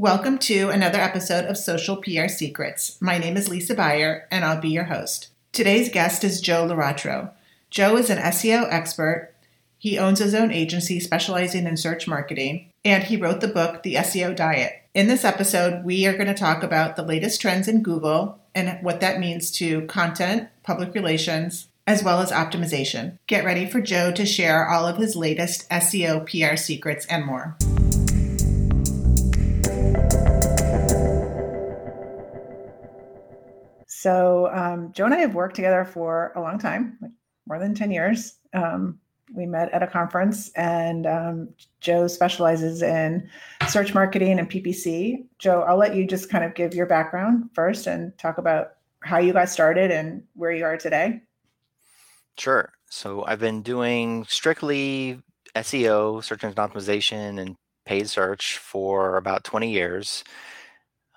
Welcome to another episode of Social PR Secrets. My name is Lisa Buyer, and I'll be your host. Today's guest is Joe Laratro. Joe is an SEO expert. He owns his own agency specializing in search marketing, and he wrote the book, The SEO Diet. In this episode, we are going to talk about the latest trends in Google and what that means to content, public relations, as well as optimization. Get ready for Joe to share all of his latest SEO PR secrets and more. So, um, Joe and I have worked together for a long time, like more than 10 years. Um, we met at a conference, and um, Joe specializes in search marketing and PPC. Joe, I'll let you just kind of give your background first and talk about how you got started and where you are today. Sure. So, I've been doing strictly SEO, search engine optimization, and paid search for about 20 years.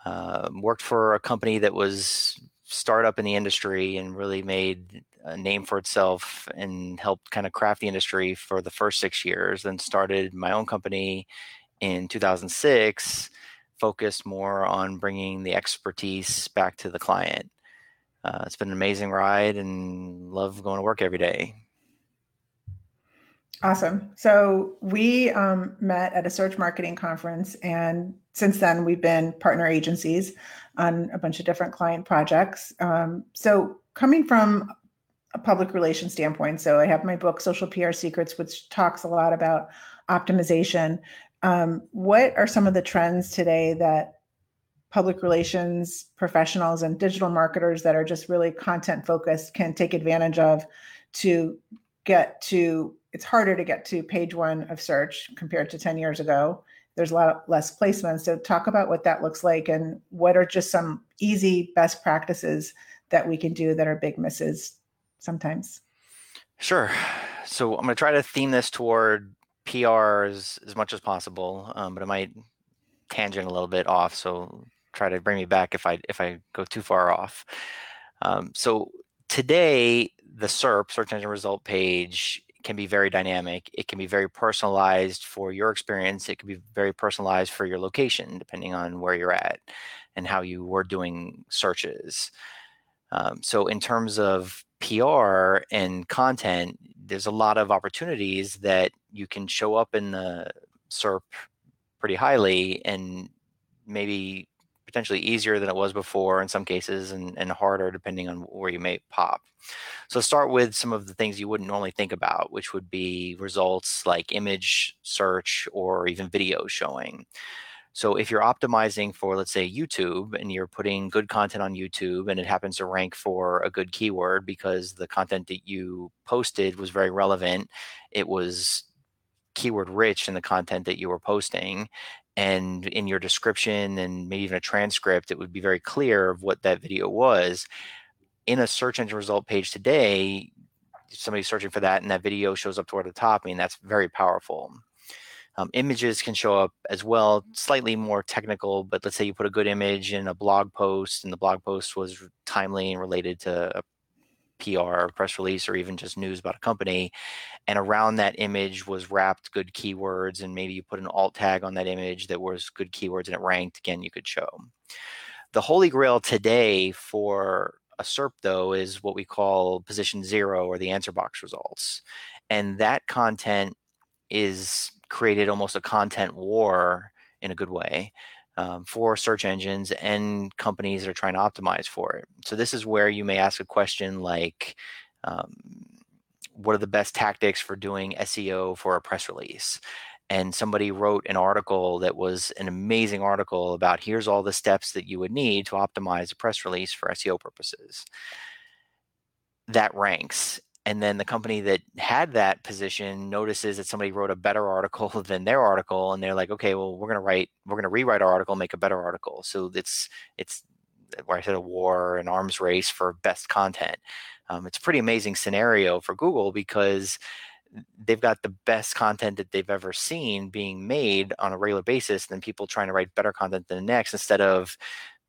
Uh, worked for a company that was startup in the industry and really made a name for itself and helped kind of craft the industry for the first six years. Then started my own company in 2006, focused more on bringing the expertise back to the client. Uh, it's been an amazing ride and love going to work every day. Awesome. So we um, met at a search marketing conference, and since then we've been partner agencies on a bunch of different client projects. Um, so coming from a public relations standpoint, so I have my book Social PR Secrets, which talks a lot about optimization. Um, what are some of the trends today that public relations professionals and digital marketers that are just really content focused can take advantage of to get to it's harder to get to page one of search compared to 10 years ago. There's a lot less placements. So, talk about what that looks like and what are just some easy best practices that we can do that are big misses sometimes. Sure. So, I'm going to try to theme this toward PR as, much as possible, um, but it might tangent a little bit off. So, try to bring me back if I if I go too far off. Um, so today, the SERP search engine result page can be very dynamic. It can be very personalized for your experience. It can be very personalized for your location, depending on where you're at and how you were doing searches. Um, so, in terms of PR and content, there's a lot of opportunities that you can show up in the SERP pretty highly and maybe potentially easier than it was before in some cases and, and harder depending on where you may pop. So start with some of the things you wouldn't normally think about, which would be results like image search or even video showing. So if you're optimizing for, let's say, YouTube and you're putting good content on YouTube and it happens to rank for a good keyword because the content that you posted was very relevant, it was keyword rich in the content that you were posting and in your description and maybe even a transcript it would be very clear of what that video was. In a search engine result page today somebody's searching for that and that video shows up toward the top i mean that's very powerful. Um, images can show up as well slightly more technical but let's say you put a good image in a blog post and the blog post was timely and related to a PR, press release, or even just news about a company. And around that image was wrapped good keywords, and maybe you put an alt tag on that image that was good keywords and it ranked. Again, you could show. The holy grail today for a SERP, though, is what we call position zero or the answer box results. And that content is created almost a content war in a good way um, for search engines and companies that are trying to optimize for it. So this is where you may ask a question like, um, what are the best tactics for doing SEO for a press release? And somebody wrote an article that was an amazing article about here's all the steps that you would need to optimize a press release for SEO purposes. That ranks and then the company that had that position notices that somebody wrote a better article than their article and they're like okay well we're going to write we're going to rewrite our article make a better article. So it's it's where i said a war an arms race for best content. Um, it's a pretty amazing scenario for google because they've got the best content that they've ever seen being made on a regular basis than people trying to write better content than the next instead of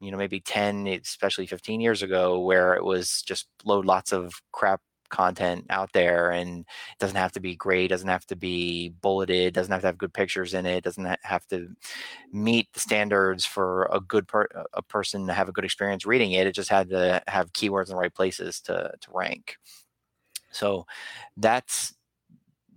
you know maybe 10 especially 15 years ago where it was just load lots of crap content out there and it doesn't have to be great doesn't have to be bulleted doesn't have to have good pictures in it doesn't have to meet the standards for a good per- a person to have a good experience reading it it just had to have keywords in the right places to to rank so that's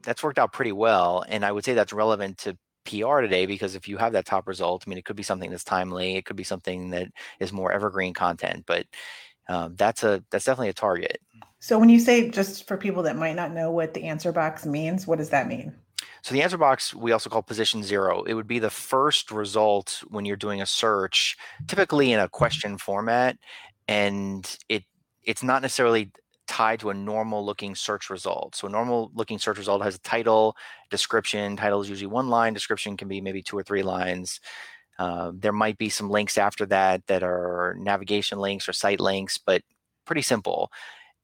that's worked out pretty well and i would say that's relevant to PR today because if you have that top result, I mean, it could be something that's timely, it could be something that is more evergreen content, but um, that's a that's definitely a target. So when you say just for people that might not know what the answer box means, what does that mean? So the answer box we also call position zero. It would be the first result when you're doing a search, typically in a question format, and it it's not necessarily tied to a normal looking search result. So a normal looking search result has a title, description. Title is usually one line. Description can be maybe two or three lines. Uh, there might be some links after that that are navigation links or site links, but pretty simple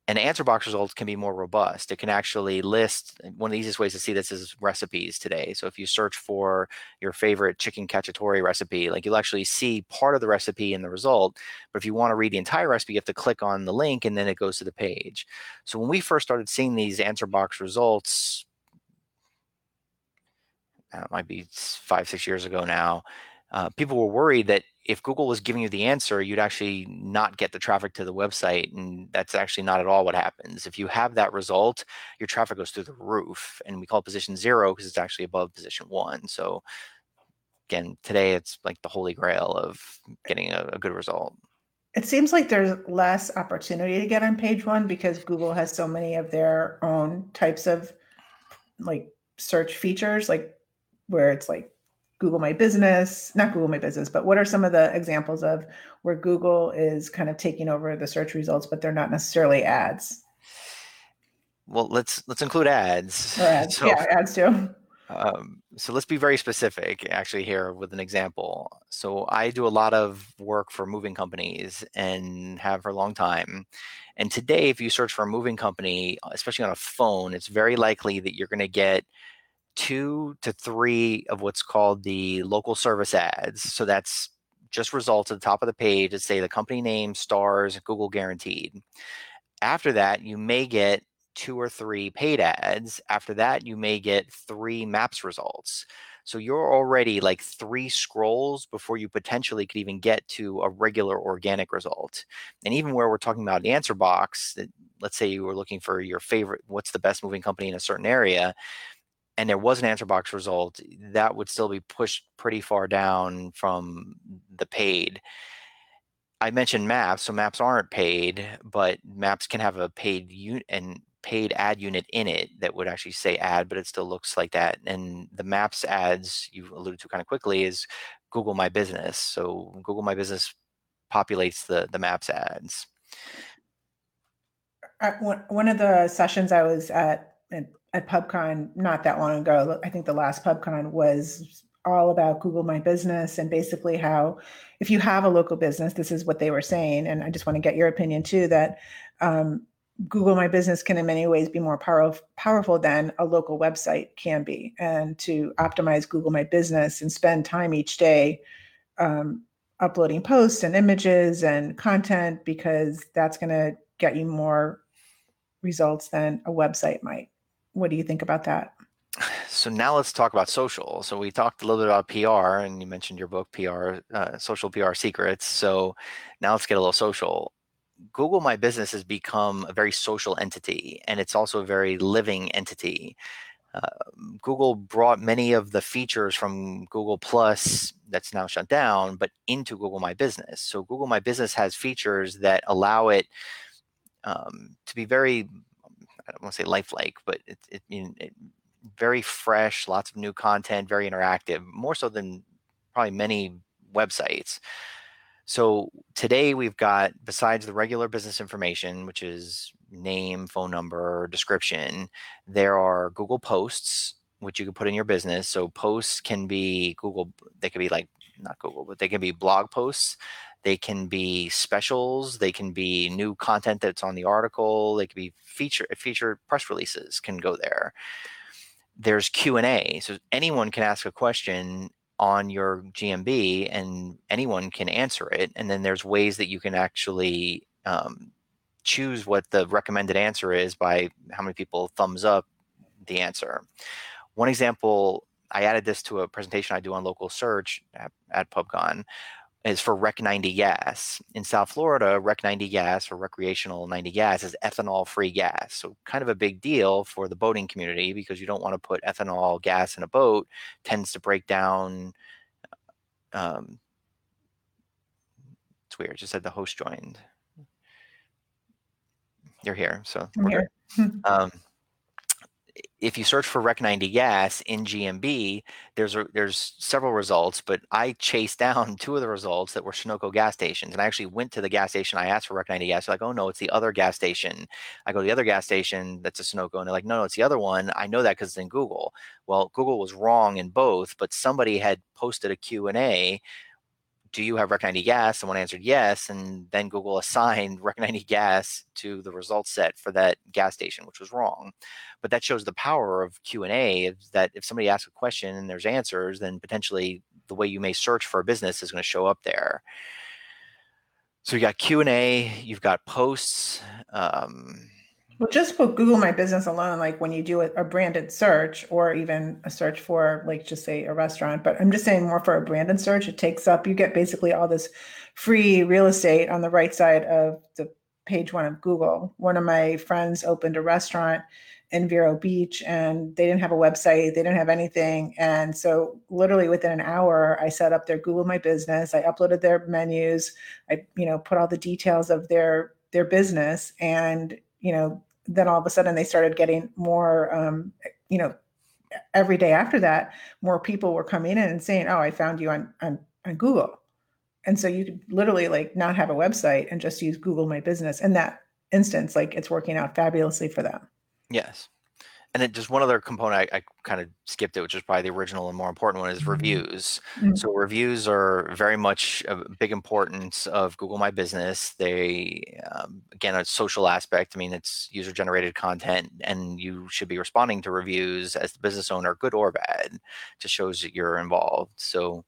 an answer box result can be more robust. It can actually list one of the easiest ways to see this is recipes today. So if you search for your favorite chicken cacciatore recipe, like you'll actually see part of the recipe in the result. But if you want to read the entire recipe, you have to click on the link and then it goes to the page. So when we first started seeing these answer box results, that might be five, six years ago now, uh, people were worried that if Google was giving you the answer, you'd actually not get the traffic to the website. And that's actually not at all what happens. If you have that result, your traffic goes through the roof. And we call it position zero because it's actually above position one. So again, today it's like the holy grail of getting a, a good result. It seems like there's less opportunity to get on page one because Google has so many of their own types of like search features, like where it's like Google My Business, not Google My Business, but what are some of the examples of where Google is kind of taking over the search results, but they're not necessarily ads? Well, let's let's include ads. Or ads. So, yeah, ads too. Um, so let's be very specific actually here with an example. So I do a lot of work for moving companies and have for a long time. And today, if you search for a moving company, especially on a phone, it's very likely that you're going to get two to three of what's called the local service ads. So that's just results at the top of the page that say the company name, stars, Google guaranteed. After that, you may get two or three paid ads. After that, you may get three maps results. So you're already like three scrolls before you potentially could even get to a regular organic result. And even where we're talking about the answer box, let's say you were looking for your favorite, what's the best moving company in a certain area, and there was an answer box result, that would still be pushed pretty far down from the paid. I mentioned maps, so maps aren't paid, but maps can have a paid unit and paid ad unit in it that would actually say ad, but it still looks like that. And the maps ads you alluded to kind of quickly is Google My Business. So Google My Business populates the the maps ads. Uh, one of the sessions I was at at PubCon not that long ago. I think the last PubCon was all about Google My Business and basically how, if you have a local business, this is what they were saying. And I just want to get your opinion too that um, Google My Business can, in many ways, be more power- powerful than a local website can be. And to optimize Google My Business and spend time each day um, uploading posts and images and content, because that's going to get you more results than a website might. What do you think about that? So now let's talk about social. So we talked a little bit about PR, and you mentioned your book, PR, uh, Social PR Secrets. So now let's get a little social. Google My Business has become a very social entity, and it's also a very living entity. Uh, Google brought many of the features from Google Plus that's now shut down, but into Google My Business. So Google My Business has features that allow it um, to be very I don't want to say lifelike, but it, it, it, very fresh, lots of new content, very interactive, more so than probably many websites. So today we've got, besides the regular business information, which is name, phone number, description, there are Google Posts, which you can put in your business. So posts can be Google, they could be like, not Google, but they can be blog posts they can be specials they can be new content that's on the article they can be feature feature press releases can go there there's q&a so anyone can ask a question on your gmb and anyone can answer it and then there's ways that you can actually um, choose what the recommended answer is by how many people thumbs up the answer. One example, I added this to a presentation I do on local search at, at PubCon, is for Rec 90 gas. In South Florida, Rec 90 gas or recreational 90 gas is ethanol free gas. So, kind of a big deal for the boating community because you don't want to put ethanol gas in a boat, tends to break down. Um, it's weird, just said the host joined. You're here, so I'm here. um, if you search for Rec 90 gas in GMB, there's a, there's several results, but I chased down two of the results that were Sunoco gas stations, and I actually went to the gas station. I asked for Rec 90 gas. They're like, oh no, it's the other gas station. I go to the other gas station that's a Sunoco, and they're like, no, no, it's the other one. I know that because it's in Google. Well, Google was wrong in both, but somebody had posted a Q and A do you have Rec 90 gas? Someone answered yes, and then Google assigned Rec 90 gas to the result set for that gas station, which was wrong. But that shows the power of Q and A. That if somebody asks a question and there's answers, then potentially the way you may search for a business is going to show up there. So you got Q and A, you've got posts. Um, well, just put Google My Business alone, like when you do a, a, branded search or even a search for, like, just say a restaurant. But I'm just saying more for a branded search, it takes up, you get basically all this free real estate on the right side of the page one of Google. One of my friends opened a restaurant in Vero Beach and they didn't have a website, they didn't have anything. And so, literally within an hour, I set up their Google My Business, I uploaded their menus, I, you know, put all the details of their their business and you know then all of a sudden they started getting more um, you know every day after that more people were coming in and saying oh i found you on on, on google. And so you could literally like not have a website and just use google my business. In that instance like it's working out fabulously for them. Yes and then just one other component I, I kind of skipped it, which is probably the original and more important one is mm-hmm. reviews. Mm-hmm. So reviews are very much a big importance of Google My Business. They um, again a social aspect. I mean, it's user generated content, and you should be responding to reviews as the business owner, good or bad, just shows that you're involved. So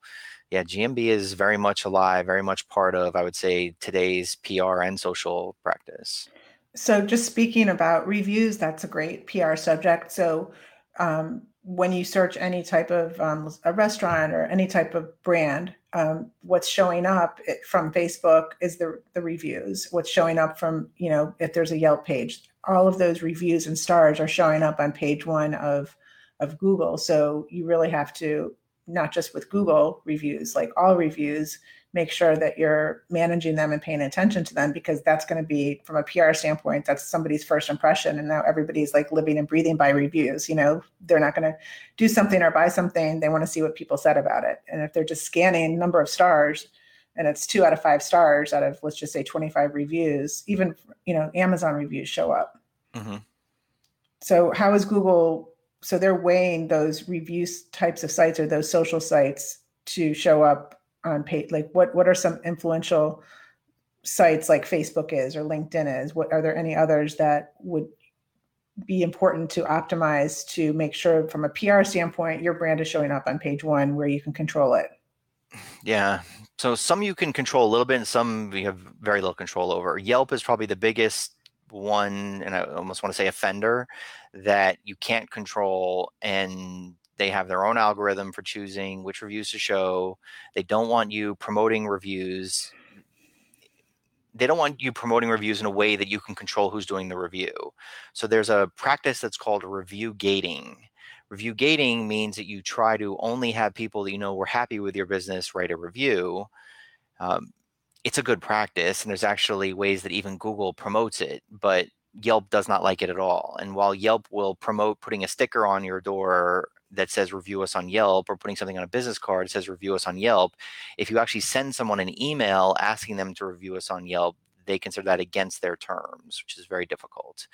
yeah, GMB is very much alive, very much part of I would say today's PR and social practice. So, just speaking about reviews, that's a great PR subject. So, um, when you search any type of um, a restaurant or any type of brand, um, what's showing up from Facebook is the the reviews. What's showing up from you know if there's a Yelp page, all of those reviews and stars are showing up on page one of of Google. So you really have to not just with Google reviews, like all reviews, make sure that you're managing them and paying attention to them because that's going to be from a PR standpoint that's somebody's first impression and now everybody's like living and breathing by reviews you know? They're not going to do something or buy something they want to see what people said about it. And if they're just scanning number of stars and it's 2 out of 5 stars out of let's just say 25 reviews even you know Amazon reviews show up. Mm-hmm. so how is Google so they're weighing those reviews types of sites or those social sites to show up on page like what what are some influential sites like facebook is or linkedin is? What are there any others that would be important to optimize to make sure from a pr standpoint your brand is showing up on page one where you can control it? Yeah. So some you can control a little bit and some you have very little control over. Yelp is probably the biggest one and i almost want to say offender that you can't control and they have their own algorithm for choosing which reviews to show. They don't want you promoting reviews. They don't want you promoting reviews in a way that you can control who's doing the review. So there's a practice that's called review gating. Review gating means that you try to only have people that you know were happy with your business write a review. Um, it's a good practice, and there's actually ways that even Google promotes it, but Yelp does not like it at all. And while Yelp will promote putting a sticker on your door that says review us on Yelp or putting something on a business card that says review us on Yelp, if you actually send someone an email asking them to review us on Yelp, they consider that against their terms, which is very difficult.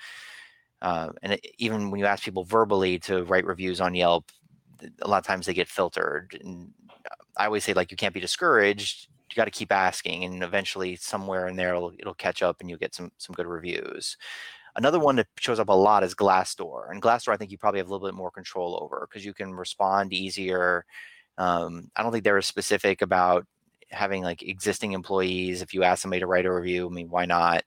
Uh, and it, even when you ask people verbally to write reviews on Yelp, a lot of times they get filtered. And I always say, like, you can't be discouraged. You got to keep asking, and eventually, somewhere in there, it'll, it'll catch up, and you'll get some some good reviews. Another one that shows up a lot is Glassdoor, and Glassdoor I think you probably have a little bit more control over because you can respond easier. Um, I don't think they're specific about having like existing employees. If you ask somebody to write a review, I mean, why not?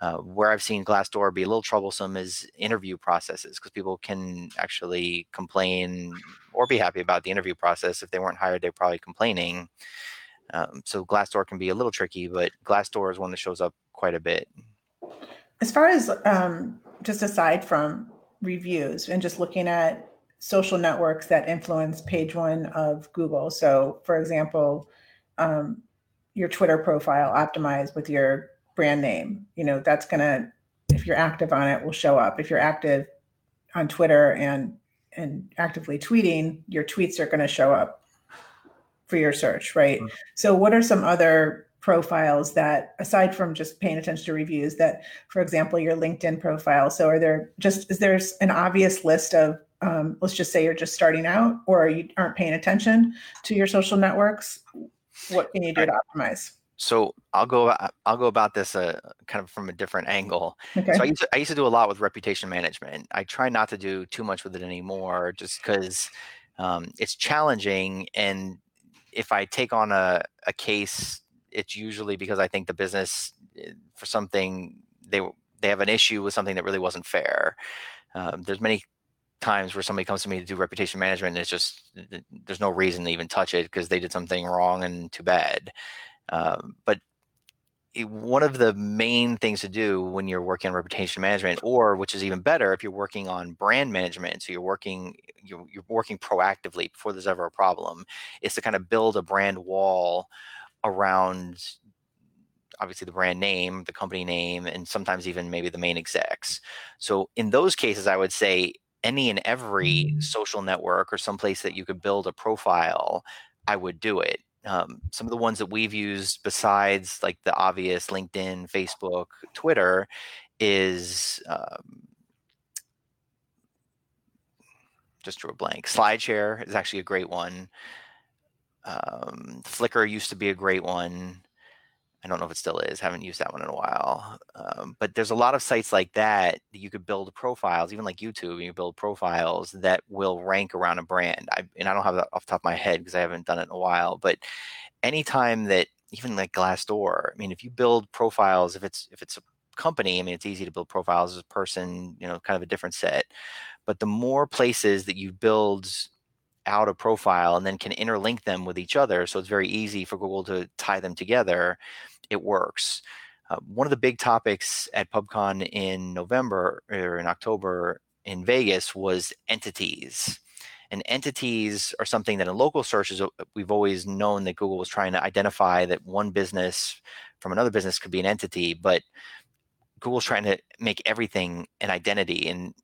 Uh, where I've seen Glassdoor be a little troublesome is interview processes because people can actually complain or be happy about the interview process. If they weren't hired, they're probably complaining. Um, so Glassdoor can be a little tricky, but Glassdoor is one that shows up quite a bit. As far as um, just aside from reviews and just looking at social networks that influence page one of Google. So, for example, um, your Twitter profile optimized with your brand name. You know, that's going to, if you're active on it, will show up. If you're active on Twitter and and actively tweeting, your tweets are going to show up for your search, right? Mm-hmm. So, what are some other profiles that, aside from just paying attention to reviews, that, for example, your LinkedIn profile? So, are there just is there an obvious list of um, let's just say you're just starting out or you aren't paying attention to your social networks what can you do to optimize so I'll go I'll go about this uh, kind of from a different angle. Okay. So I used, to, I used to do a lot with reputation management. I try not to do too much with it anymore, just because um, it's challenging. And if I take on a, a case, it's usually because I think the business eh, for something they they have an issue with something that really wasn't fair. Um, there's many times where somebody comes to me to do reputation management and it's just there's no reason to even touch it because they did something wrong and too bad um, but it, one of the main things to do when you're working on reputation management, or which is even better, if you're working on brand management, so you're working you're, you're working proactively before there's ever a problem, is to kind of build a brand wall around obviously the brand name, the company name, and sometimes even maybe the main execs. So in those cases, I would say any and every mm. social network or someplace that you could build a profile, I would do it um, some of the ones that we've used besides like the obvious LinkedIn, Facebook, Twitter is um, just drew a blank. SlideShare is actually a great one. Um, Flickr used to be a great one. I don't know if it still is. Haven't used that one in a while. Um, but there's a lot of sites like that that you could build profiles, even like YouTube. You build profiles that will rank around a brand. I, and I don't have that off the top of my head because I haven't done it in a while. But anytime that even like Glassdoor, I mean, if you build profiles, if it's if it's a company, I mean, it's easy to build profiles as a person, you know, kind of a different set. But the more places that you build out a profile and then can interlink them with each other. So it's very easy for Google to tie them together. It works. Uh, one of the big topics at PubCon in November or in October in Vegas was entities. And entities are something that in local searches, uh, we've always known that Google was trying to identify that one business from another business could be an entity, but Google's trying to make everything an identity. And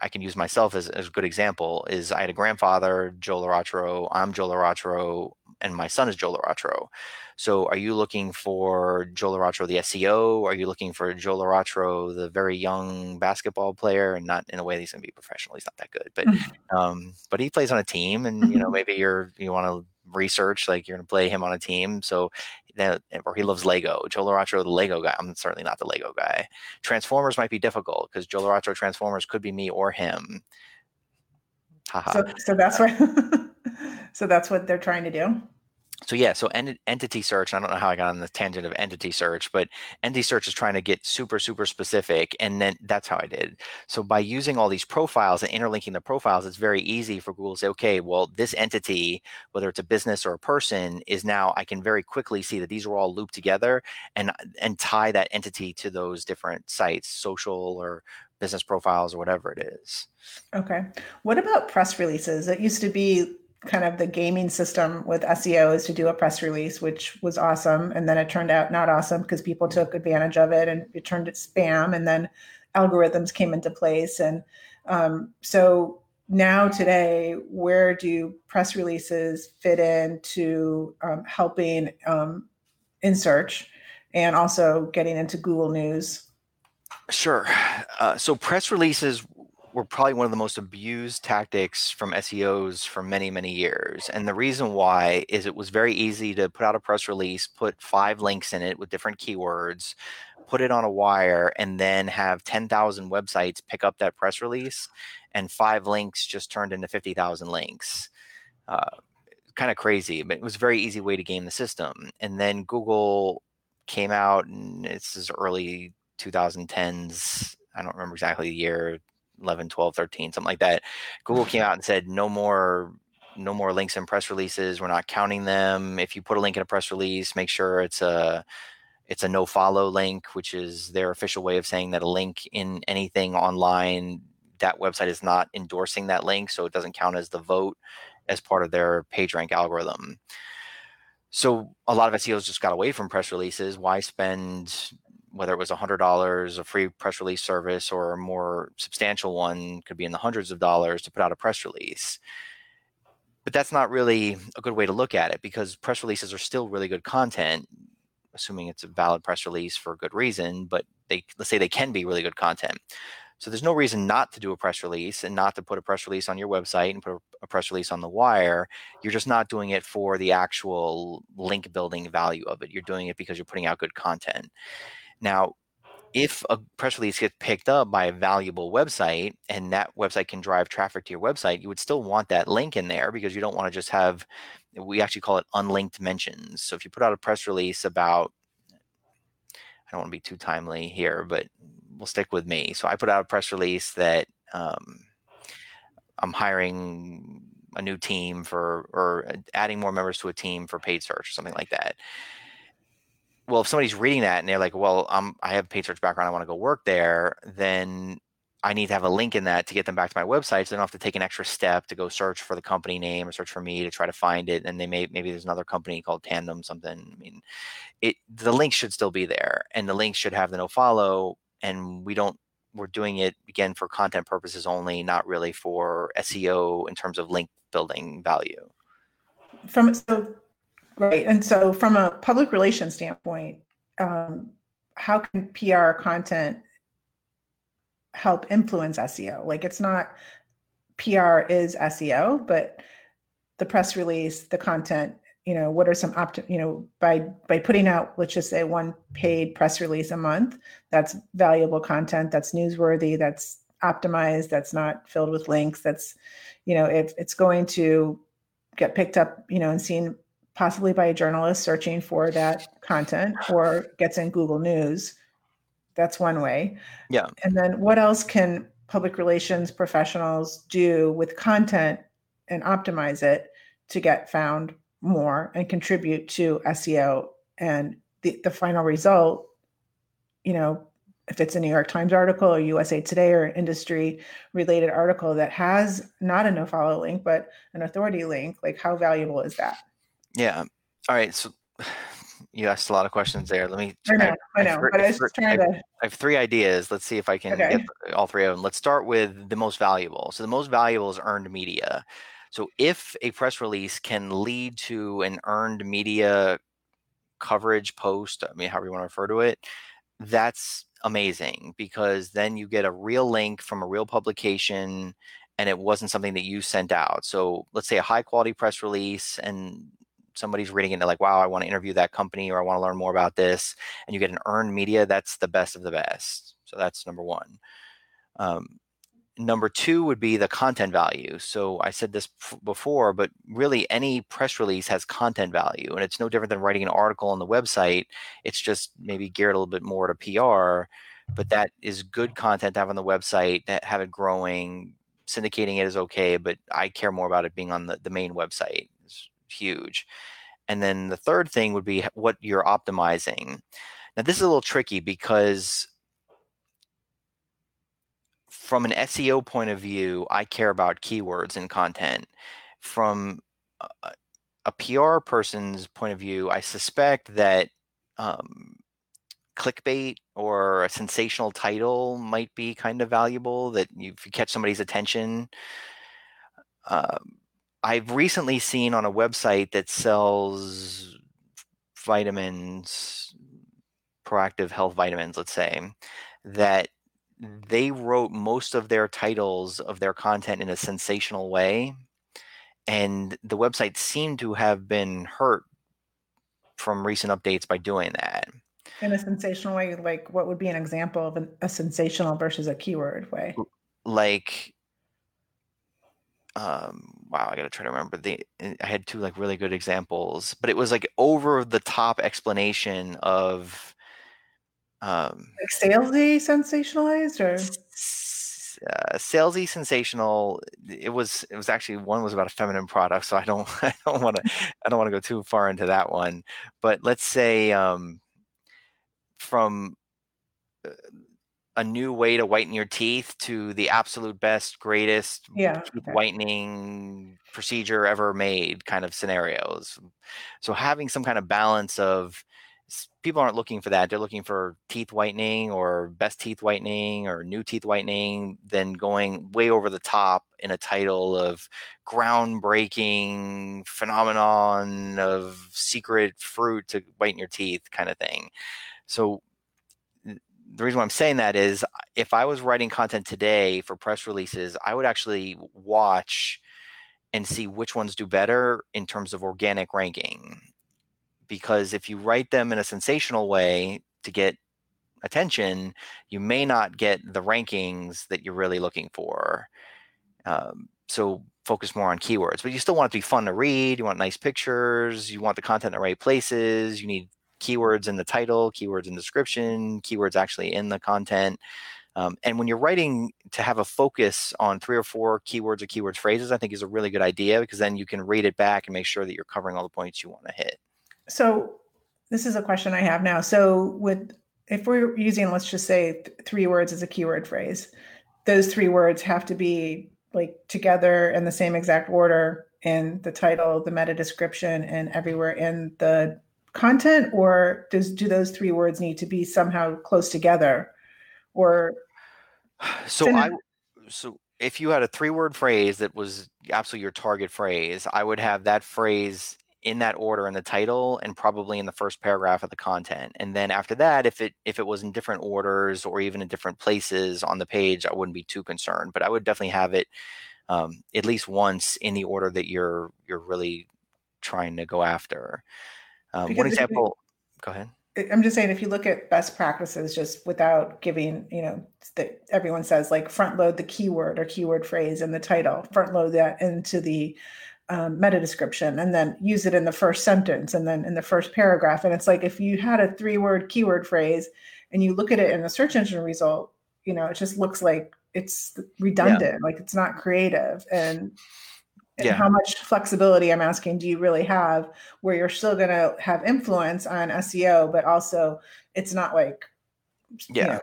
I can use myself as, as a good example is I had a grandfather, Joe Laratro. I'm Joe Laratro, and my son is Joe Laratro. So are you looking for Joe Laratro, the SEO? Are you looking for Joe Laratro, the very young basketball player? And not in a way he's going to be professional. He's not that good, but mm-hmm. um, but he plays on a team, and you know mm-hmm. maybe you're you want to research like you're going to play him on a team. So or he loves Lego. Joe Laratro, the Lego guy. I'm certainly not the Lego guy. Transformers might be difficult because Joe Laratro Transformers could be me or him. So, so that's what. so that's what they're trying to do so yeah, so ent- entity search. I don't know how I got on the tangent of entity search, but entity search is trying to get super super specific, and then that's how I did. So by using all these profiles and interlinking the profiles, it's very easy for Google to say, okay, well this entity, whether it's a business or a person, is now I can very quickly see that these are all looped together, and and tie that entity to those different sites, social or business profiles or whatever it is. Okay. What about press releases? It used to be kind of the gaming system with SEO is to do a press release, which was awesome. And then it turned out not awesome because people took advantage of it and it turned it spam. And then algorithms came into place. And um, so now today, where do press releases fit into um, helping um, in search and also getting into Google News? Sure. Uh, so press releases were probably one of the most abused tactics from SEOs for many, many years. And the reason why is it was very easy to put out a press release, put five links in it with different keywords, put it on a wire, and then have 10,000 websites pick up that press release. And five links just turned into 50,000 links. Uh, kind of crazy, but it was a very easy way to game the system. And then Google came out, and it's as early 2010s. I don't remember exactly the year, 11, 12, 13, something like that. Google came mm-hmm. out and said no more no more links in press releases. We're not counting them. If you put a link in a press release, make sure it's a it's a no follow link, which is their official way of saying that a link in anything online, that website is not endorsing that link, so it doesn't count as the vote as part of their PageRank algorithm. So a lot of SEOs just got away from press releases. Why spend whether it was $100 a free press release service or a more substantial one could be in the hundreds of dollars to put out a press release but that's not really a good way to look at it because press releases are still really good content assuming it's a valid press release for a good reason but they let's say they can be really good content so there's no reason not to do a press release and not to put a press release on your website and put a press release on the wire. You're just not doing it for the actual link building value of it. You're doing it because you're putting out good content. Now, if a press release gets picked up by a valuable website and that website can drive traffic to your website, you would still want that link in there because you don't want to just have, we actually call it unlinked mentions. So if you put out a press release about, I don't want to be too timely here, but we'll stick with me. So I put out a press release that um, I'm hiring a new team for, or adding more members to a team for paid search or something like that well, if somebody's reading that and they're like, well, I have a paid search background, I want to go work there, then I need to have a link in that to get them back to my website. So they don't have to take an extra step to go search for the company name or search for me to try to find it. And they may, maybe there's another company called Tandem something. I mean, it, the link should still be there and the link should have the no follow. And we don't, we're doing it again for content purposes only, not really for SEO in terms of link building value. From so Right. And so, from a public relations standpoint, um, how can PR content help influence SEO? Like, it's not PR is SEO, but the press release, the content, you know, what are some opt, you know, by by putting out, let's just say one paid press release a month, that's valuable content, that's newsworthy, that's optimized, that's not filled with links, that's, you know, if it's going to get picked up, you know, and seen possibly by a journalist searching for that content or gets in Google News. That's one way. Yeah. And then what else can public relations professionals do with content and optimize it to get found more and contribute to SEO and the, the final result, you know, if it's a New York Times article or USA Today or industry related article that has not a no follow link, but an authority link, like how valuable is that? Yeah. All right. So you asked a lot of questions there. Let me. I know. I, know. but I was just trying I, to. I have three ideas. Let's see if I can okay. get all three of them. Let's start with the most valuable. So the most valuable is earned media. So if a press release can lead to an earned media coverage post, I mean, however you want to refer to it, that's amazing because then you get a real link from a real publication and it wasn't something that you sent out. So let's say a high quality press release and somebody's reading it and they're like, wow, I want to interview that company or I want to learn more about this, and you get an earned media, that's the best of the best. So that's number one. Um, number two would be the content value. So I said this before, but really any press release has content value, and it's no different than writing an article on the website. It's just maybe geared a little bit more to PR, but that is good content to have on the website, that have it growing. Syndicating it is okay, but I care more about it being on the, the main website huge. And then the third thing would be what you're optimizing. Now, this is a little tricky because from an SEO point of view, I care about keywords and content. From a, a PR person's point of view, I suspect that um, clickbait or a sensational title might be kind of valuable. That you, if you catch somebody's attention, um, I've recently seen on a website that sells vitamins, proactive health vitamins, let's say, that they wrote most of their titles of their content in a sensational way. And the website seemed to have been hurt from recent updates by doing that. In a sensational way, like what would be an example of an, a sensational versus a keyword way? Like, um, wow, I got to try to remember the. I had two like really good examples, but it was like over the top explanation of um, Like salesy, sensationalized, or uh, salesy sensational it was it was actually one was about a feminine product so i don't i don't want to i don't want to go too far into that one but let's say um from uh, a new way to whiten your teeth to the absolute best greatest yeah, teeth okay. whitening procedure ever made kind of scenarios so having some kind of balance of people aren't looking for that they're looking for teeth whitening or best teeth whitening or new teeth whitening then going way over the top in a title of groundbreaking phenomenon of secret fruit to whiten your teeth kind of thing so the reason why i'm saying that is if i was writing content today for press releases i would actually watch and see which ones do better in terms of organic ranking because if you write them in a sensational way to get attention, you may not get the rankings that you're really looking for. Um, so focus more on keywords, but you still want it to be fun to read. You want nice pictures. You want the content in the right places. You need keywords in the title, keywords in the description, keywords actually in the content. Um, and when you're writing to have a focus on three or four keywords or keywords phrases, I think is a really good idea because then you can read it back and make sure that you're covering all the points you want to hit. So this is a question I have now. So with if we're using, let's just say th- three words as a keyword phrase, those three words have to be like together in the same exact order in the title, the meta description, and everywhere in the content, or does do those three words need to be somehow close together? Or So I so if you had a three word phrase that was absolutely your target phrase, I would have that phrase in that order in the title and probably in the first paragraph of the content. And then after that, if it if it was in different orders or even in different places on the page, I wouldn't be too concerned. But I would definitely have it um, at least once in the order that you're you're really trying to go after. Um, one we- example. Go ahead. I'm just saying, if you look at best practices, just without giving, you know, that everyone says like front load the keyword or keyword phrase in the title, front load that into the um, meta description, and then use it in the first sentence and then in the first paragraph. And it's like if you had a three word keyword phrase and you look at it in a search engine result, you know, it just looks like it's redundant, like it's not creative. And and Yeah. how much flexibility I'm asking do you really have where you're still going to have influence on SEO, but also it's not like you Yeah. know,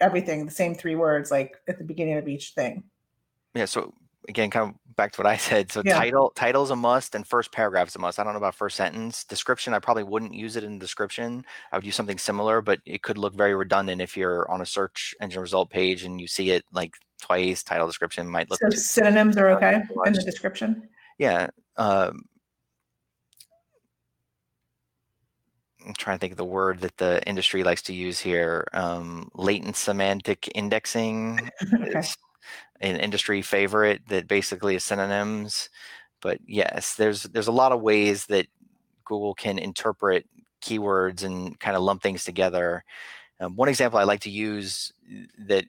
everything the same three words like at the beginning of each thing. Yeah. So again, kind of back to what I said. So Yeah. title title is a must, and first paragraph is a must. I don't know about first sentence. Description, I probably wouldn't use it in the description. I would use something similar, but it could look very redundant if you're on a search engine result page and you see it like twice. Title description might look. So synonyms are okay in the description. Yeah. Um, I'm trying to think of the word that the industry likes to use here. Um, latent semantic indexing okay. is an industry favorite that basically is synonyms. But yes, there's there's a lot of ways that Google can interpret keywords and kind of lump things together. Um, one example I like to use that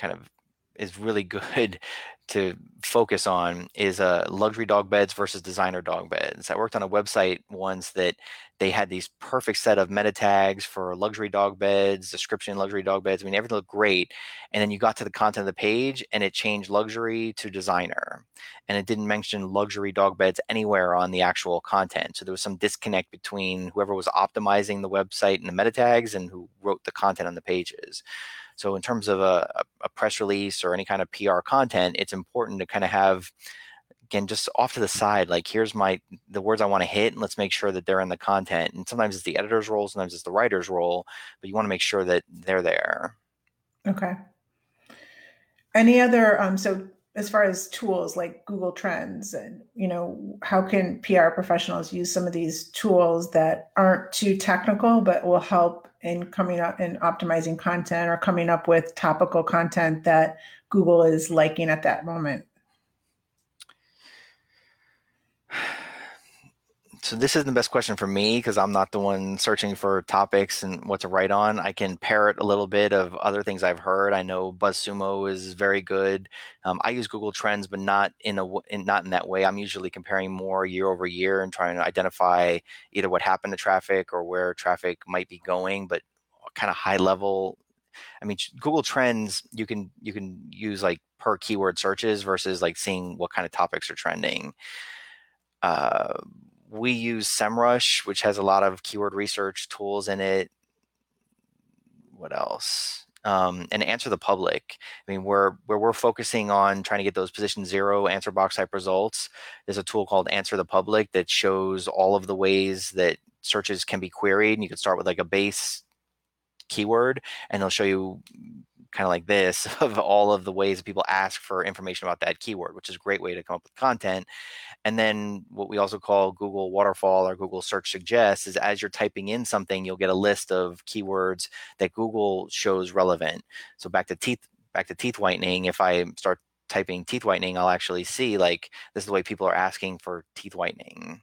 kind of is really good to focus on is uh, luxury dog beds versus designer dog beds. I worked on a website once that they had these perfect set of meta tags for luxury dog beds, description luxury dog beds. I mean, everything looked great. And then you got to the content of the page and it changed luxury to designer. And it didn't mention luxury dog beds anywhere on the actual content. So there was some disconnect between whoever was optimizing the website and the meta tags and who wrote the content on the pages. So in terms of a, a, press release or any kind of PR content, it's important to kind of have again just off to the side like here's my the words i want to hit and let's make sure that they're in the content and sometimes it's the editor's role sometimes it's the writer's role but you want to make sure that they're there Okay. Any other um so as far as tools like Google Trends and you know how can PR professionals use some of these tools that aren't too technical but will help in coming up and optimizing content or coming up with topical content that Google is liking at that moment? So this isn't the best question for me because I'm not the one searching for topics and what to write on. I can parrot a little bit of other things I've heard. I know BuzzSumo is very good. Um, I use Google Trends, but not in a in, not in that way. I'm usually comparing more year over year and trying to identify either what happened to traffic or where traffic might be going, but kind of high level. I mean, Google Trends you can you can use like per keyword searches versus like seeing what kind of topics are trending. Uh, we use SEMrush, which has a lot of keyword research tools in it. What else? Um, and answer the public. I mean, where we're focusing on trying to get those position zero answer box type results. There's a tool called Answer the Public that shows all of the ways that searches can be queried. And you can start with like a base keyword, and they'll show you kind of like this of all of the ways that people ask for information about that keyword, which is a great way to come up with content. And then what we also call Google Waterfall or Google Search Suggests is as you're typing in something, you'll get a list of keywords that Google shows relevant. So back to teeth, back to teeth whitening. If I start typing teeth whitening, I'll actually see like this is the way people are asking for teeth whitening.